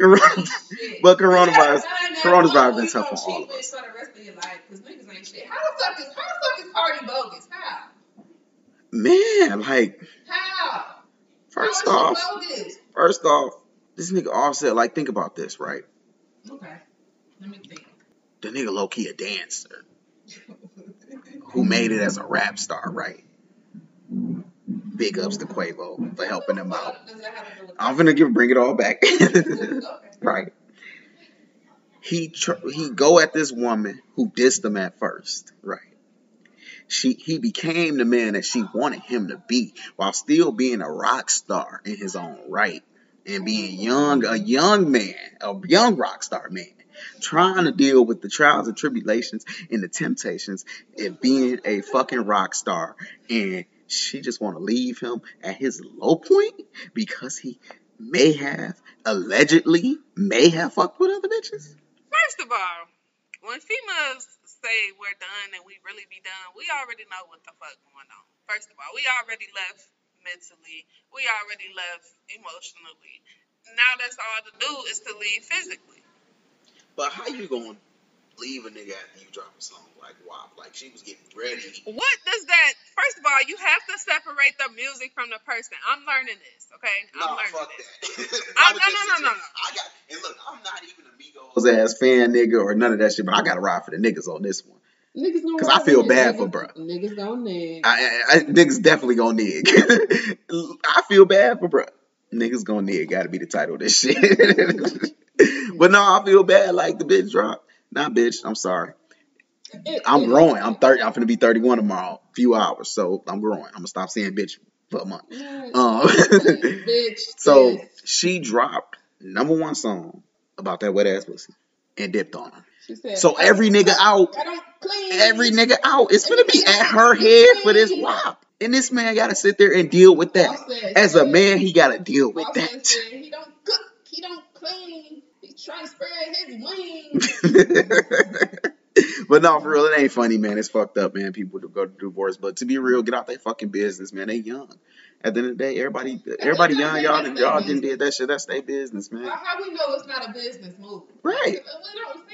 Corona, but coronavirus, coronavirus been tough on all of us. For the rest of your life, because niggas ain't shit. How the fuck is how the fuck is Cardi bogus? How? Man, like. How? First how off, first off, this nigga Offset. Like, think about this, right? Okay, let me think. The nigga low key a dancer, who made it as a rap star, right? Big ups to Quavo for helping him out. I'm gonna give bring it all back. right. He tr- he go at this woman who dissed him at first, right? she he became the man that she wanted him to be while still being a rock star in his own right and being young, a young man, a young rock star man, trying to deal with the trials and tribulations and the temptations and being a fucking rock star. And she just want to leave him at his low point because he may have allegedly may have fucked with other bitches. First of all, when females say we're done and we really be done, we already know what the fuck going on. First of all, we already left mentally. We already left emotionally. Now that's all to do is to leave physically. But how you gonna leave a nigga after you drop a song like WAP? Like she was getting ready. What does that? First of all, you have to separate the music from the person. I'm learning this, okay? I'm nah, learning fuck this. that. I, oh, no, no, no, no, no. I got and look, I'm not even a Migos ass fan nigga or none of that shit, but I gotta ride for the niggas on this one. Niggas gonna Cause I feel bad niggas, for bruh. Niggas gonna nig. I, I, I niggas definitely gonna nig. I feel bad for bruh. Niggas gonna nig. Gotta be the title of this shit. but no, I feel bad. Like the bitch dropped. Nah, bitch. I'm sorry. I'm growing. I'm 30. I'm gonna be 31 tomorrow. Few hours. So I'm growing. I'm gonna stop saying bitch for a month. Um, bitch. so she dropped number one song about that wet ass pussy and dipped on her. She said, So every nigga out, I don't clean. every nigga out, it's gonna be at her head for this wop. And this man gotta sit there and deal with that. As a man, he gotta deal with that. He don't cook. He don't clean. Trying to spread his wings. but no, for real, it ain't funny, man. It's fucked up, man. People to go to divorce, but to be real, get out their fucking business, man. They young. At the end of the day, everybody, everybody young. Y'all, y'all didn't did that shit. That's their business, man. How, how we know it's not a business move? Right.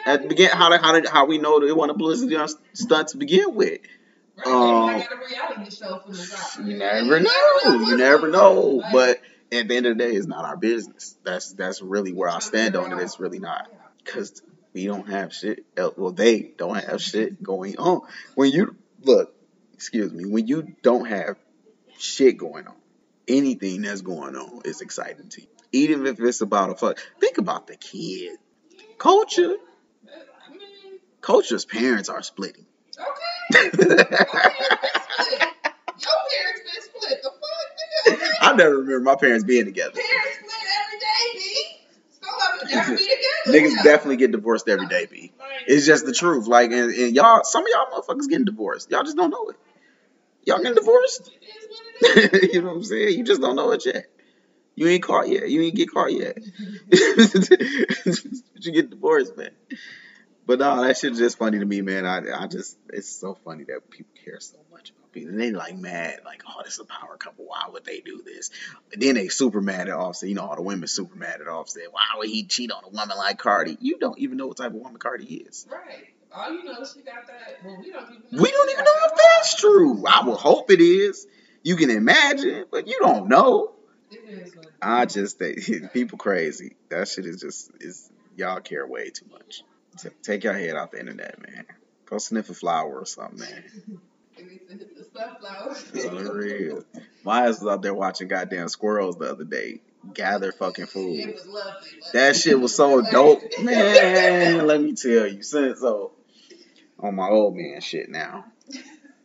At the begin, how did, how did, how we know it wasn't a publicity stunt to begin with? Right. Um, I got a reality show from the. You never know. You never know. But at the end of the day, it's not our business. That's that's really where I stand on it. It's really not because we don't have shit. Well, they don't have shit going on. When you look, excuse me, when you don't have shit going on, anything that's going on is exciting to you. Even if it's about a fuck. Think about the kid. Kulture. Kulture's parents are splitting. okay. Okay, been split. Your parents been split. The fuck, nigga? Okay. I never remember my parents being together. Parents split every day, B. Some of them never be. Niggas definitely get divorced every day, B. It's just the truth. Like, and, and y'all, some of y'all motherfuckers getting divorced. Y'all just don't know it. Y'all getting divorced? It is what it is. you know what I'm saying? You just don't know it yet. You ain't caught yet. You ain't get caught yet. you get divorced, man. But no, that shit's just funny to me, man. I, I just, it's so funny that people care so much about And they like mad, like, oh, this is a power couple. Why would they do this? And then they super mad at Offset. You know, all the women super mad at Offset. Why would he cheat on a woman like Cardi? You don't even know what type of woman Cardi is. Right. All you know is she got that. Well, we don't even know. We don't even know if that's true. I would hope it is. You can imagine, but you don't know. It is what it is. I just think people crazy. That shit is just is y'all care way too much. T- take your head off the internet, man. Go sniff a flower or something, man. It needs to hit the sunflower. For real. My ass was out there watching goddamn squirrels the other day gather fucking It food. was lovely. That shit was so dope, man. Let me tell you, since so on my old man shit now.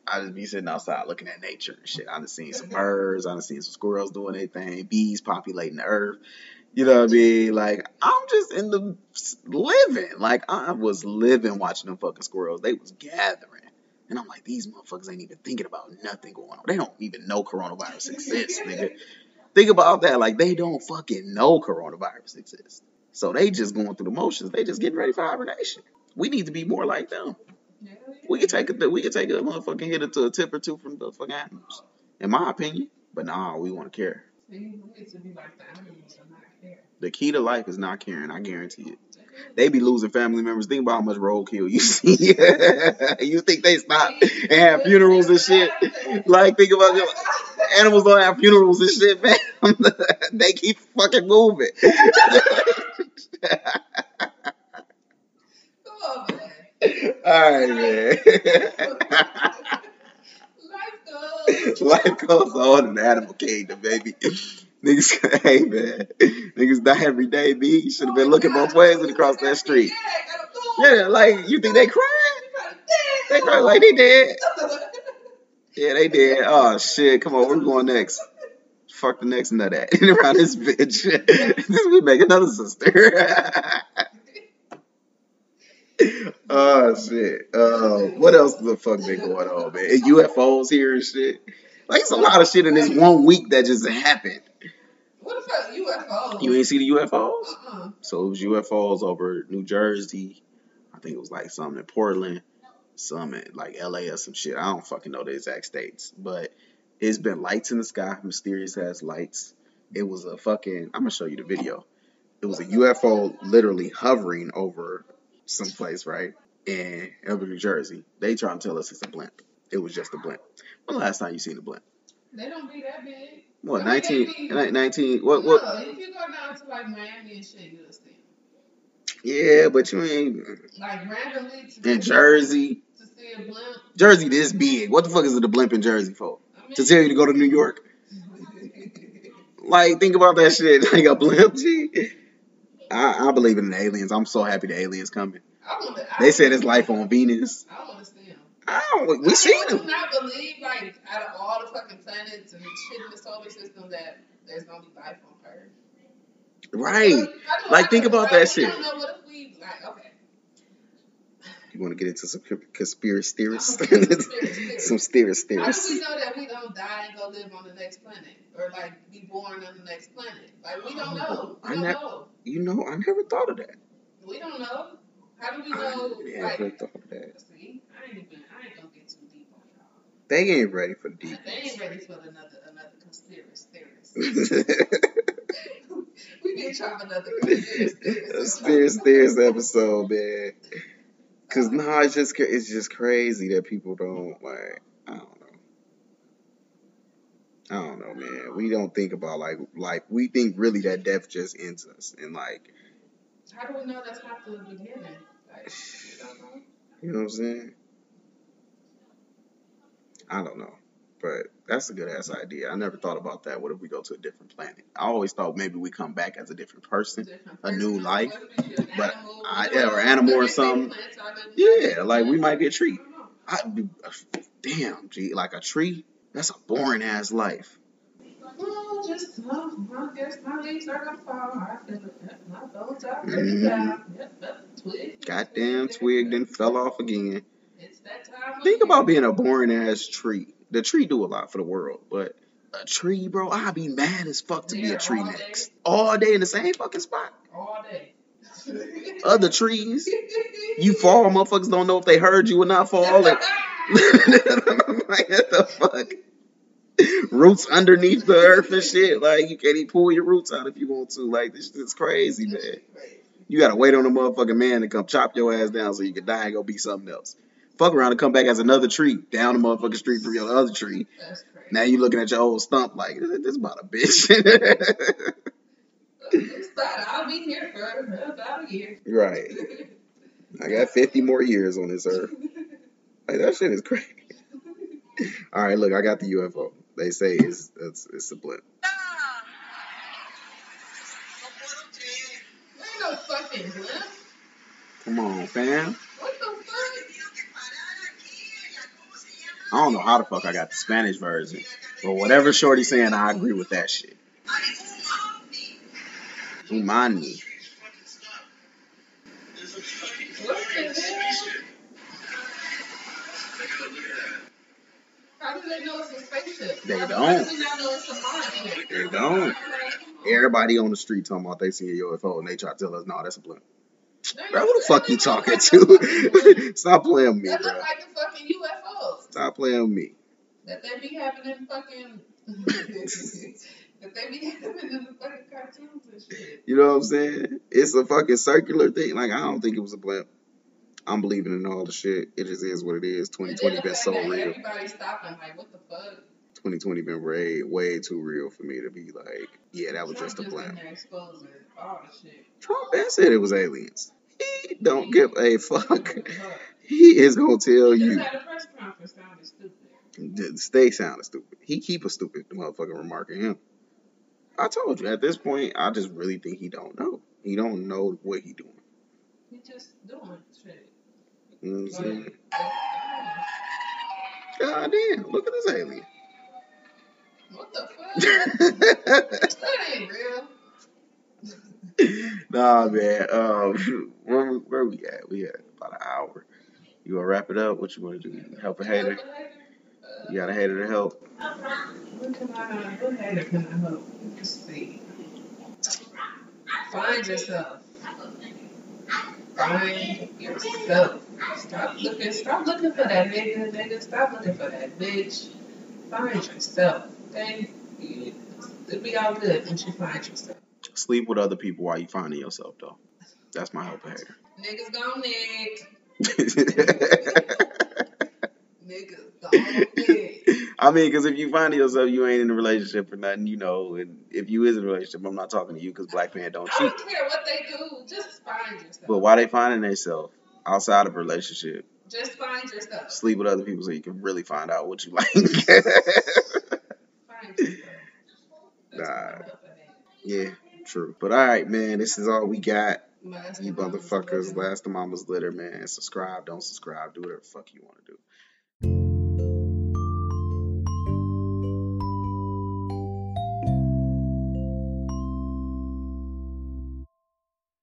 I just be sitting outside looking at nature and shit. I done seen some birds, I done seen some squirrels doing their thing, bees populating the earth. You know what I mean? Like I'm just in the living. Like I was living watching them fucking squirrels. They was gathering. And I'm like, these motherfuckers ain't even thinking about nothing going on. They don't even know coronavirus exists, nigga. Think about that. Like they don't fucking know coronavirus exists. So they just going through the motions. They just getting ready for hibernation. We need to be more like them. We could take a we could take a motherfucking hit into a tip or two from the fucking animals, in my opinion. But nah, we want to care. See, we used to be like the animals and not care. The key to life is not caring. I guarantee it. They be losing family members. Think about how much roadkill you see. you think they stop and have funerals and shit? Like think about it. Animals don't have funerals and shit, man. they keep fucking moving. Come on, man. All right, man. Life goes. Life goes on in the animal kingdom, baby. Niggas, hey man, niggas die every day. B, you should have been looking both ways when you cross that street. Yeah, like you think they crying? They cry like they dead. Yeah, they did. Oh shit! Come on, we're going next. Fuck the next nut at around this bitch. this we make another sister. oh shit. Uh, what else the fuck been going on, man? And UFOs here and shit. Like it's a lot of shit in this one week that just happened. What UFOs? You ain't see the UFOs? Uh-uh. So it was UFOs over New Jersey. I think it was like something in Portland, some in like LA or some shit. I don't fucking know the exact states, but it's been lights in the sky, mysterious ass lights. It was a fucking. I'm gonna show you the video. It was a UFO literally hovering over someplace, right? In Elbert, New Jersey. They trying to tell us it's a blimp. It was just a blimp. When the last time you seen a blimp? They don't be that big. What, I mean, 19, be- 19, what, what? If you go down to like Miami and shit, you'll see. Yeah, but you ain't Like randomly to in Jersey. to see a blimp. Jersey this big. What the fuck is it a blimp in Jersey for? I mean, To tell you to go to New York? Like, think about that shit. Like a blimp, G. I, I believe in the aliens. I'm so happy the aliens coming. Wanna, They said it's life on Venus. I want to. I don't, we I do them. not believe, like, out of all the fucking planets and shit in the solar system, that there's gonna be life on Earth. Right. Like, think about that shit. know we, like, okay. You want to get into some conspiracy theories? Some theories, How do theories. we know that we don't die and go live on the next planet? Or, like, be born on the next planet? Like, we don't oh, know. I don't ne- know. You know, I never thought of that. We don't know. How do we know? I never Like, thought of that. see, I ain't even, I ain't gonna get too deep on y'all. They ain't ready for the deep. They ain't ready for another another conspiracy theorist. we need to try another conspiracy theorist. Conspiracy theorist episode, man. Cause no, it's just it's just crazy that people don't like. I don't know. I don't know, man. We don't think about like like we think really that death just ends us, and like How do we know that's not the beginning? Like, we don't know. you know what I'm saying. I don't know, but that's a good ass idea. I never thought about that. What if we go to a different planet? I always thought maybe we come back as a different person. Different A new person. life, What if we be an but animal? I- yeah, or animal or something. plants are the- Yeah, like we might be a tree. I damn, gee, like a tree. That's a boring ass life. Well, just, well, I guess my leaves are gonna fall. I feel it. My bones are Mhm. breaking down. Yep, yep, twig. Goddamn twig then fell off again. Think about being a boring ass tree. The tree do a lot for the world, but a tree, bro, I'd be mad as fuck to be a tree all day. next. All day in the same fucking spot. all day. Other trees, you fall, motherfuckers don't know if they heard you or not fall. Like, what the fuck? Roots underneath the earth and shit. Like you can't even pull your roots out if you want to. Like this shit's crazy, man. You gotta wait on a motherfucking man to come chop your ass down so you can die and go be something else. Fuck around and come back as another tree down the motherfucking street from your other tree. Now you're looking at your old stump like this is about a bitch. I'll be here for about a year. right. I got 50 more years on this earth. Like that shit is crazy. All right, look, I got the UFO. They say it's it's, it's a blimp. Ain't no fucking blimp. Come on, fam. I don't know how the fuck I got the Spanish version, but whatever Shorty saying, I agree with that shit. Umani. How do they know it's a spaceship? They don't. A? They don't. Everybody on the street talking about they see a UFO and they try to tell us, no, that's a blimp. Bro, who the fuck you talking to? Stop playing with me, bro. like the fucking UFOs Stop playing with me. that they be having in fucking. that they be having in the fucking cartoons and shit. You know what I'm saying? It's a fucking circular thing. Like, I don't think it was a blimp. I'm believing in all the shit. It just is what it is. 2020 then the been so real. Everybody stopping like, what the fuck? 2020 been way, way too real for me to be like, yeah, that was Trump just a in blimp. there exposing all the shit. Trump said it was aliens. He don't give a fuck. He is gonna tell you. just had a press conference sounding stupid. Th- Stay sounding stupid. He keep a stupid motherfucking remark in him. I told you at this point, I just really think he don't know. He don't know what he doing. He just doing shit. You know what I'm saying? God damn, look at this alien. What the fuck? that ain't real. nah, man. Um, where where we at? We at about an hour. You wanna wrap it up? What you wanna do? Help a hater? You got a hater to help? What can I, what hater can I help? Let's see. Find yourself. Find yourself. Stop looking. Stop looking for that nigga, nigga. Stop looking for that bitch. Find yourself. Okay. It'll be all good once you find yourself. Sleep with other people while you finding yourself, though. That's my help hater. Niggas gone Nick. Niggas gone Nick. I mean, because if you find yourself, you ain't in a relationship or nothing, you know. And if you is in a relationship, I'm not talking to you because black men don't cheat. I don't care what they do. Just find yourself. But why they finding themselves outside of a relationship? Just find yourself. Sleep with other people so you can really find out what you like. Find yourself. Nah. what I help at. yeah, true. But all right, man, this is all we got. Last you motherfuckers, last the mama's litter, man. Subscribe, don't subscribe, do whatever fuck you want to do.